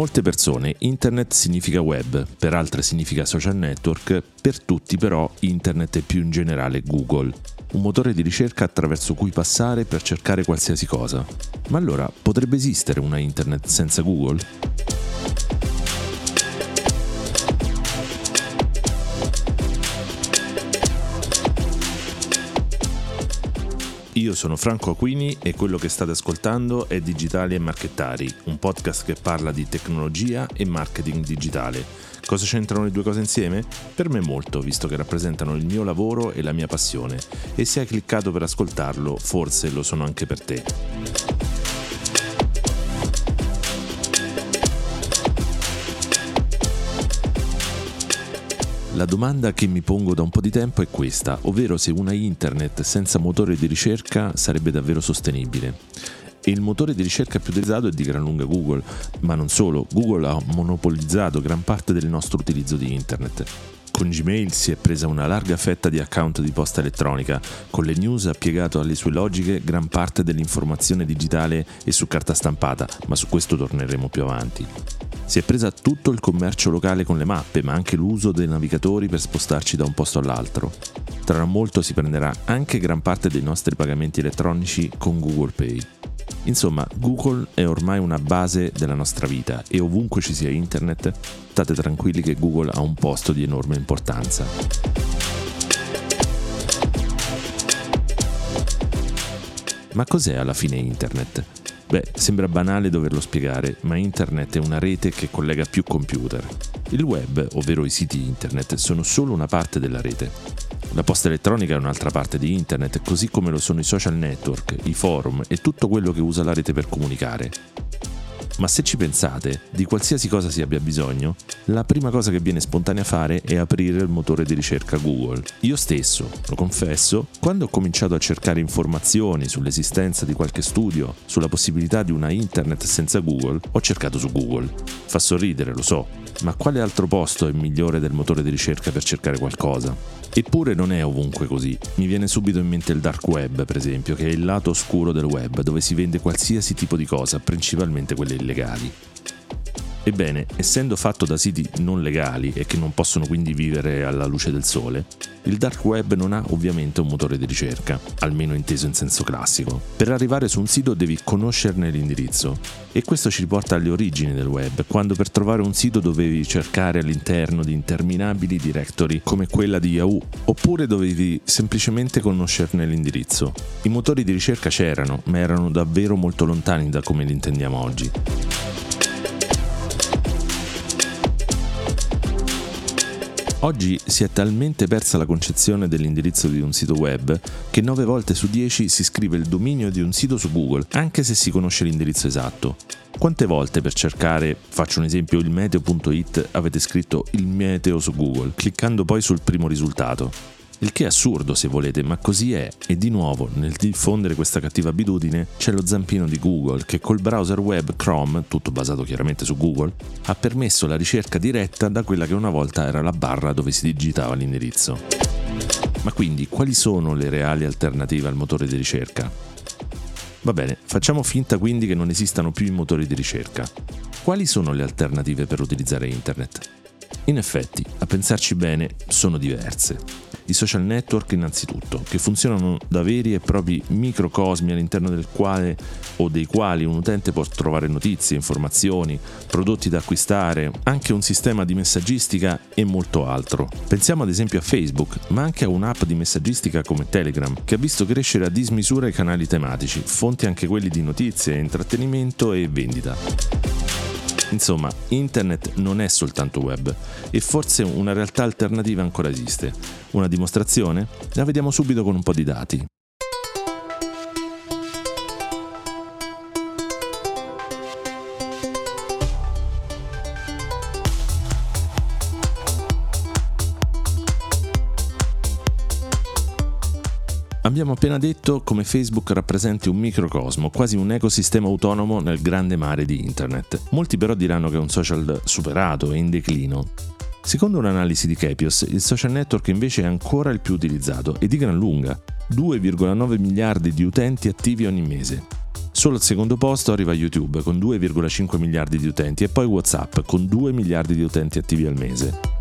molte persone internet significa web, per altre significa social network, per tutti però internet è più in generale Google, un motore di ricerca attraverso cui passare per cercare qualsiasi cosa. Ma allora potrebbe esistere una internet senza Google? Io sono Franco Aquini e quello che state ascoltando è Digitali e Marchettari, un podcast che parla di tecnologia e marketing digitale. Cosa c'entrano le due cose insieme? Per me molto, visto che rappresentano il mio lavoro e la mia passione. E se hai cliccato per ascoltarlo, forse lo sono anche per te. La domanda che mi pongo da un po' di tempo è questa, ovvero se una internet senza motore di ricerca sarebbe davvero sostenibile. E il motore di ricerca più utilizzato è di gran lunga Google, ma non solo, Google ha monopolizzato gran parte del nostro utilizzo di internet. Con Gmail si è presa una larga fetta di account di posta elettronica, con le news ha piegato alle sue logiche gran parte dell'informazione digitale e su carta stampata, ma su questo torneremo più avanti. Si è presa tutto il commercio locale con le mappe, ma anche l'uso dei navigatori per spostarci da un posto all'altro. Tra molto si prenderà anche gran parte dei nostri pagamenti elettronici con Google Pay. Insomma, Google è ormai una base della nostra vita e ovunque ci sia internet, state tranquilli che Google ha un posto di enorme importanza. Ma cos'è alla fine internet? Beh, sembra banale doverlo spiegare, ma internet è una rete che collega più computer. Il web, ovvero i siti internet, sono solo una parte della rete. La posta elettronica è un'altra parte di internet, così come lo sono i social network, i forum e tutto quello che usa la rete per comunicare. Ma se ci pensate, di qualsiasi cosa si abbia bisogno, la prima cosa che viene spontanea a fare è aprire il motore di ricerca Google. Io stesso, lo confesso, quando ho cominciato a cercare informazioni sull'esistenza di qualche studio, sulla possibilità di una internet senza Google, ho cercato su Google. Fa sorridere, lo so, ma quale altro posto è migliore del motore di ricerca per cercare qualcosa? Eppure non è ovunque così. Mi viene subito in mente il dark web, per esempio, che è il lato oscuro del web, dove si vende qualsiasi tipo di cosa, principalmente quelle illegali. Ebbene, essendo fatto da siti non legali e che non possono quindi vivere alla luce del sole, il dark web non ha ovviamente un motore di ricerca, almeno inteso in senso classico. Per arrivare su un sito devi conoscerne l'indirizzo e questo ci riporta alle origini del web, quando per trovare un sito dovevi cercare all'interno di interminabili directory come quella di Yahoo, oppure dovevi semplicemente conoscerne l'indirizzo. I motori di ricerca c'erano, ma erano davvero molto lontani da come li intendiamo oggi. Oggi si è talmente persa la concezione dell'indirizzo di un sito web che 9 volte su 10 si scrive il dominio di un sito su Google, anche se si conosce l'indirizzo esatto. Quante volte per cercare, faccio un esempio, il meteo.it avete scritto il meteo su Google, cliccando poi sul primo risultato? Il che è assurdo se volete, ma così è. E di nuovo, nel diffondere questa cattiva abitudine, c'è lo zampino di Google che col browser web Chrome, tutto basato chiaramente su Google, ha permesso la ricerca diretta da quella che una volta era la barra dove si digitava l'indirizzo. Ma quindi, quali sono le reali alternative al motore di ricerca? Va bene, facciamo finta quindi che non esistano più i motori di ricerca. Quali sono le alternative per utilizzare internet? In effetti, a pensarci bene, sono diverse i social network innanzitutto, che funzionano da veri e propri microcosmi all'interno del quale o dei quali un utente può trovare notizie, informazioni, prodotti da acquistare, anche un sistema di messaggistica e molto altro. Pensiamo ad esempio a Facebook, ma anche a un'app di messaggistica come Telegram, che ha visto crescere a dismisura i canali tematici, fonti anche quelli di notizie, intrattenimento e vendita. Insomma, internet non è soltanto web e forse una realtà alternativa ancora esiste. Una dimostrazione? La vediamo subito con un po' di dati. Abbiamo appena detto come Facebook rappresenti un microcosmo, quasi un ecosistema autonomo nel grande mare di Internet. Molti però diranno che è un social superato e in declino. Secondo un'analisi di Kepios, il social network invece è ancora il più utilizzato e di gran lunga, 2,9 miliardi di utenti attivi ogni mese. Solo al secondo posto arriva YouTube con 2,5 miliardi di utenti e poi WhatsApp con 2 miliardi di utenti attivi al mese.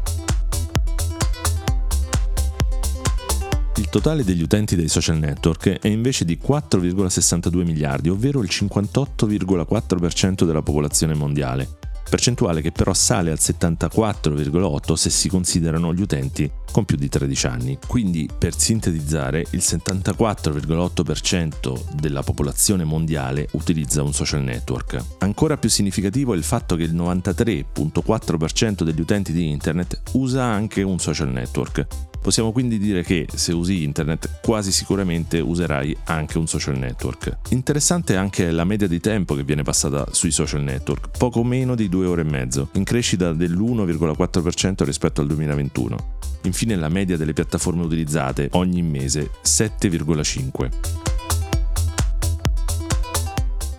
Il totale degli utenti dei social network è invece di 4,62 miliardi, ovvero il 58,4% della popolazione mondiale, percentuale che però sale al 74,8 se si considerano gli utenti con più di 13 anni. Quindi, per sintetizzare, il 74,8% della popolazione mondiale utilizza un social network. Ancora più significativo è il fatto che il 93,4% degli utenti di internet usa anche un social network, Possiamo quindi dire che se usi internet quasi sicuramente userai anche un social network. Interessante anche la media di tempo che viene passata sui social network, poco meno di due ore e mezzo, in crescita dell'1,4% rispetto al 2021. Infine la media delle piattaforme utilizzate ogni mese 7,5.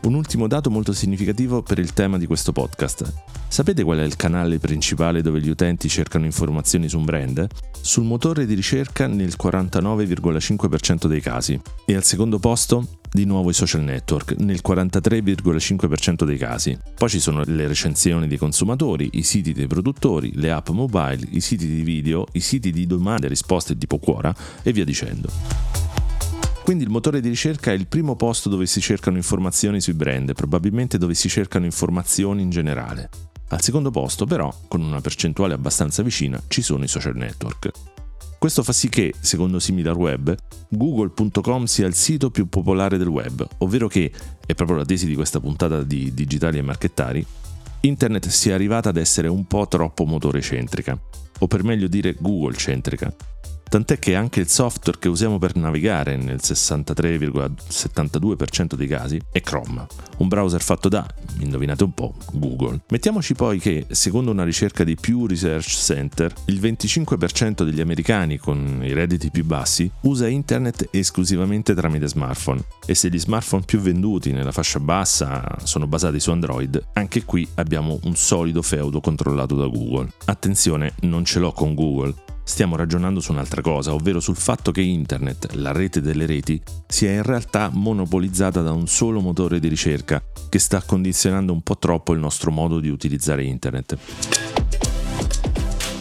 Un ultimo dato molto significativo per il tema di questo podcast. Sapete qual è il canale principale dove gli utenti cercano informazioni su un brand? Sul motore di ricerca nel 49,5% dei casi. E al secondo posto? Di nuovo i social network, nel 43,5% dei casi. Poi ci sono le recensioni dei consumatori, i siti dei produttori, le app mobile, i siti di video, i siti di domande e risposte tipo Quora e via dicendo. Quindi il motore di ricerca è il primo posto dove si cercano informazioni sui brand, probabilmente dove si cercano informazioni in generale. Al secondo posto, però, con una percentuale abbastanza vicina, ci sono i social network. Questo fa sì che, secondo SimilarWeb, google.com sia il sito più popolare del web, ovvero che, è proprio la tesi di questa puntata di Digitali e Marchettari, Internet sia arrivata ad essere un po' troppo motore centrica, o per meglio dire Google centrica, tant'è che anche il software che usiamo per navigare nel 63,72% dei casi è Chrome, un browser fatto da, indovinate un po', Google. Mettiamoci poi che, secondo una ricerca di Pew Research Center, il 25% degli americani con i redditi più bassi usa internet esclusivamente tramite smartphone e se gli smartphone più venduti nella fascia bassa sono basati su Android, anche qui abbiamo un solido feudo controllato da Google. Attenzione, non ce l'ho con Google, stiamo ragionando su un'altra cosa, ovvero sul fatto che Internet, la rete delle reti, sia in realtà monopolizzata da un solo motore di ricerca che sta condizionando un po' troppo il nostro modo di utilizzare Internet.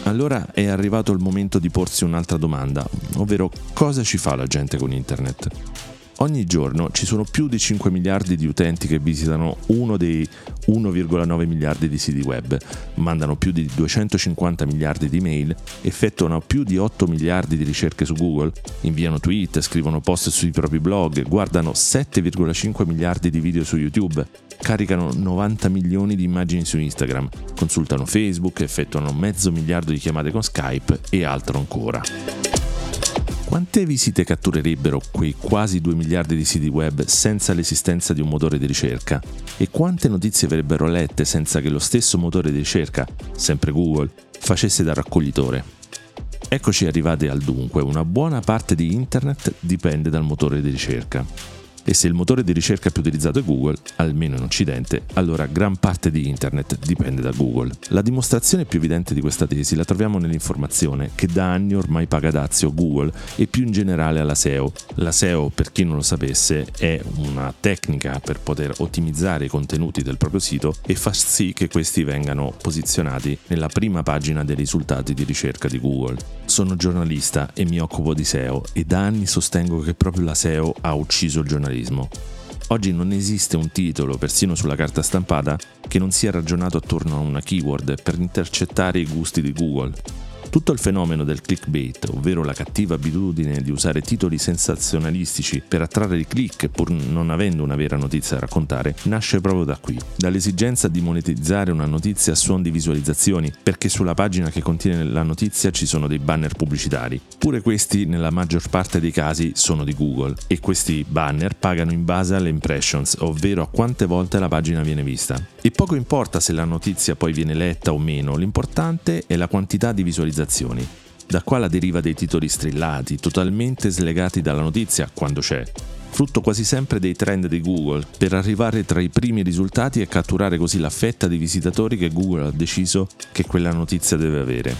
Allora è arrivato il momento di porsi un'altra domanda, ovvero cosa ci fa la gente con Internet? Ogni giorno ci sono più di 5 miliardi di utenti che visitano uno dei 1,9 miliardi di siti web, mandano più di 250 miliardi di mail, effettuano più di 8 miliardi di ricerche su Google, inviano tweet, scrivono post sui propri blog, guardano 7,5 miliardi di video su YouTube, caricano 90 milioni di immagini su Instagram, consultano Facebook, effettuano mezzo miliardo di chiamate con Skype e altro ancora. Quante visite catturerebbero quei quasi 2 miliardi di siti web senza l'esistenza di un motore di ricerca? E quante notizie verrebbero lette senza che lo stesso motore di ricerca, sempre Google, facesse da raccoglitore? Eccoci arrivati al dunque, una buona parte di Internet dipende dal motore di ricerca. E se il motore di ricerca più utilizzato è Google, almeno in Occidente, allora gran parte di Internet dipende da Google. La dimostrazione più evidente di questa tesi la troviamo nell'informazione che da anni ormai paga dazio Google e più in generale alla SEO. La SEO, per chi non lo sapesse, è una tecnica per poter ottimizzare i contenuti del proprio sito e far sì che questi vengano posizionati nella prima pagina dei risultati di ricerca di Google. Sono giornalista e mi occupo di SEO e da anni sostengo che proprio la SEO ha ucciso il giornalismo giornalismo. Oggi non esiste un titolo, persino sulla carta stampata, che non sia ragionato attorno a una keyword per intercettare i gusti di Google. Tutto il fenomeno del clickbait, ovvero la cattiva abitudine di usare titoli sensazionalistici per attrarre i click pur non avendo una vera notizia da raccontare, nasce proprio da qui, dall'esigenza di monetizzare una notizia a suon di visualizzazioni, perché sulla pagina che contiene la notizia ci sono dei banner pubblicitari. Pure questi, nella maggior parte dei casi, sono di Google e questi banner pagano in base alle impressions, ovvero a quante volte la pagina viene vista. E poco importa se la notizia poi viene letta o meno, l'importante è la quantità di visualizzazioni visualizzazioni. Da qua la deriva dei titoli strillati, totalmente slegati dalla notizia quando c'è, frutto quasi sempre dei trend di Google, per arrivare tra i primi risultati e catturare così la fetta di visitatori che Google ha deciso che quella notizia deve avere.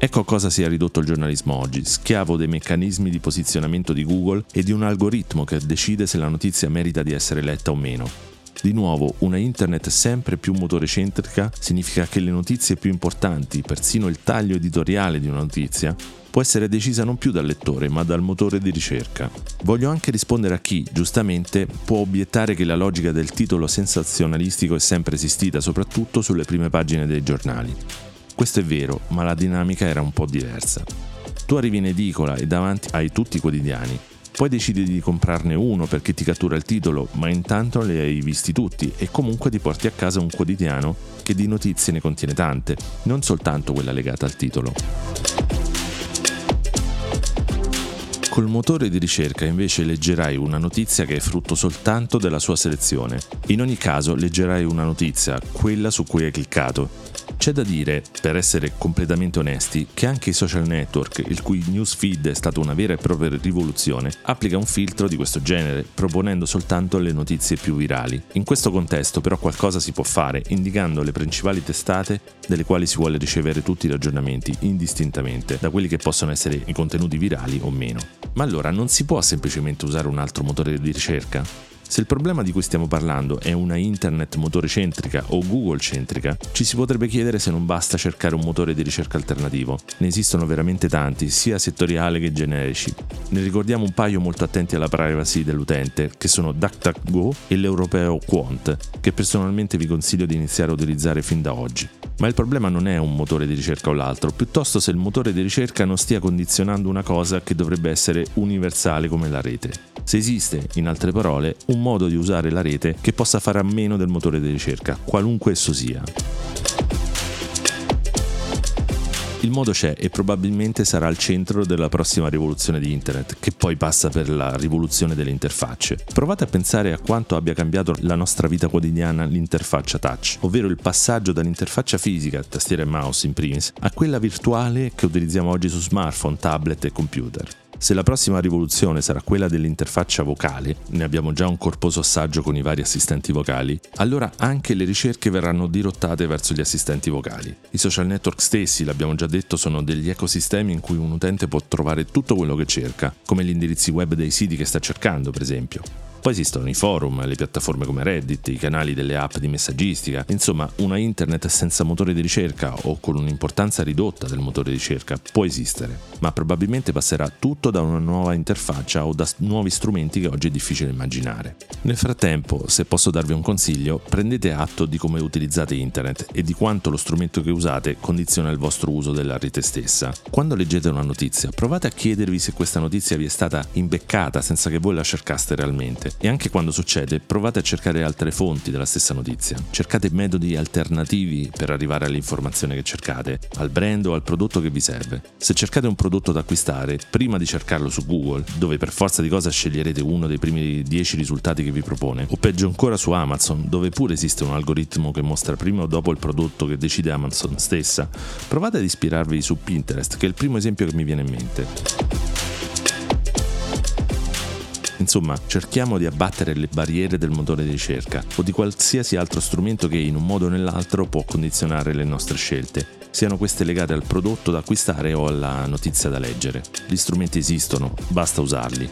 Ecco a cosa si è ridotto il giornalismo oggi, schiavo dei meccanismi di posizionamento di Google e di un algoritmo che decide se la notizia merita di essere letta o meno. Di nuovo, una internet sempre più motorecentrica significa che le notizie più importanti, persino il taglio editoriale di una notizia, può essere decisa non più dal lettore ma dal motore di ricerca. Voglio anche rispondere a chi, giustamente, può obiettare che la logica del titolo sensazionalistico è sempre esistita, soprattutto sulle prime pagine dei giornali. Questo è vero, ma la dinamica era un po' diversa. Tu arrivi in edicola e davanti hai tutti i quotidiani, poi decidi di comprarne uno perché ti cattura il titolo, ma intanto li hai visti tutti e comunque ti porti a casa un quotidiano che di notizie ne contiene tante, non soltanto quella legata al titolo. Col motore di ricerca invece leggerai una notizia che è frutto soltanto della sua selezione. In ogni caso leggerai una notizia, quella su cui hai cliccato, c'è da dire, per essere completamente onesti, che anche i social network, il cui newsfeed è stata una vera e propria rivoluzione, applica un filtro di questo genere, proponendo soltanto le notizie più virali. In questo contesto però qualcosa si può fare, indicando le principali testate delle quali si vuole ricevere tutti i ragionamenti indistintamente, da quelli che possono essere i contenuti virali o meno. Ma allora non si può semplicemente usare un altro motore di ricerca? Se il problema di cui stiamo parlando è una internet motore centrica o Google centrica, ci si potrebbe chiedere se non basta cercare un motore di ricerca alternativo. Ne esistono veramente tanti, sia settoriali che generici. Ne ricordiamo un paio molto attenti alla privacy dell'utente, che sono DuckDuckGo e l'europeo Quant, che personalmente vi consiglio di iniziare a utilizzare fin da oggi. Ma il problema non è un motore di ricerca o l'altro, piuttosto se il motore di ricerca non stia condizionando una cosa che dovrebbe essere universale come la rete se esiste, in altre parole, un modo di usare la rete che possa fare a meno del motore di ricerca, qualunque esso sia. Il modo c'è e probabilmente sarà al centro della prossima rivoluzione di Internet, che poi passa per la rivoluzione delle interfacce. Provate a pensare a quanto abbia cambiato la nostra vita quotidiana l'interfaccia touch, ovvero il passaggio dall'interfaccia fisica, tastiera e mouse in primis, a quella virtuale che utilizziamo oggi su smartphone, tablet e computer. Se la prossima rivoluzione sarà quella dell'interfaccia vocale, ne abbiamo già un corposo assaggio con i vari assistenti vocali, allora anche le ricerche verranno dirottate verso gli assistenti vocali. I social network stessi, l'abbiamo già detto, sono degli ecosistemi in cui un utente può trovare tutto quello che cerca, come gli indirizzi web dei siti che sta cercando, per esempio. Poi esistono i forum, le piattaforme come Reddit, i canali delle app di messaggistica, insomma una internet senza motore di ricerca o con un'importanza ridotta del motore di ricerca può esistere, ma probabilmente passerà tutto da una nuova interfaccia o da nuovi strumenti che oggi è difficile immaginare. Nel frattempo, se posso darvi un consiglio, prendete atto di come utilizzate internet e di quanto lo strumento che usate condiziona il vostro uso della rete stessa. Quando leggete una notizia, provate a chiedervi se questa notizia vi è stata imbeccata senza che voi la cercaste realmente. E anche quando succede, provate a cercare altre fonti della stessa notizia. Cercate metodi alternativi per arrivare all'informazione che cercate, al brand o al prodotto che vi serve. Se cercate un prodotto da acquistare, prima di cercarlo su Google, dove per forza di cosa sceglierete uno dei primi 10 risultati che vi propone, o peggio ancora su Amazon, dove pure esiste un algoritmo che mostra prima o dopo il prodotto che decide Amazon stessa, provate ad ispirarvi su Pinterest, che è il primo esempio che mi viene in mente. Insomma, cerchiamo di abbattere le barriere del motore di ricerca o di qualsiasi altro strumento che in un modo o nell'altro può condizionare le nostre scelte, siano queste legate al prodotto da acquistare o alla notizia da leggere. Gli strumenti esistono, basta usarli.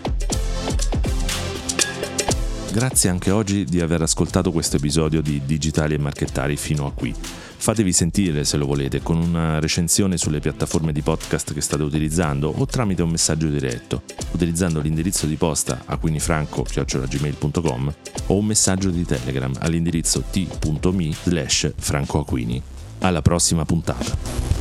Grazie anche oggi di aver ascoltato questo episodio di Digitali e Marchettari fino a qui. Fatevi sentire se lo volete con una recensione sulle piattaforme di podcast che state utilizzando o tramite un messaggio diretto, utilizzando l'indirizzo di posta aquinifranco.gmail.com o un messaggio di Telegram all'indirizzo t.me slash francoaquini. Alla prossima puntata.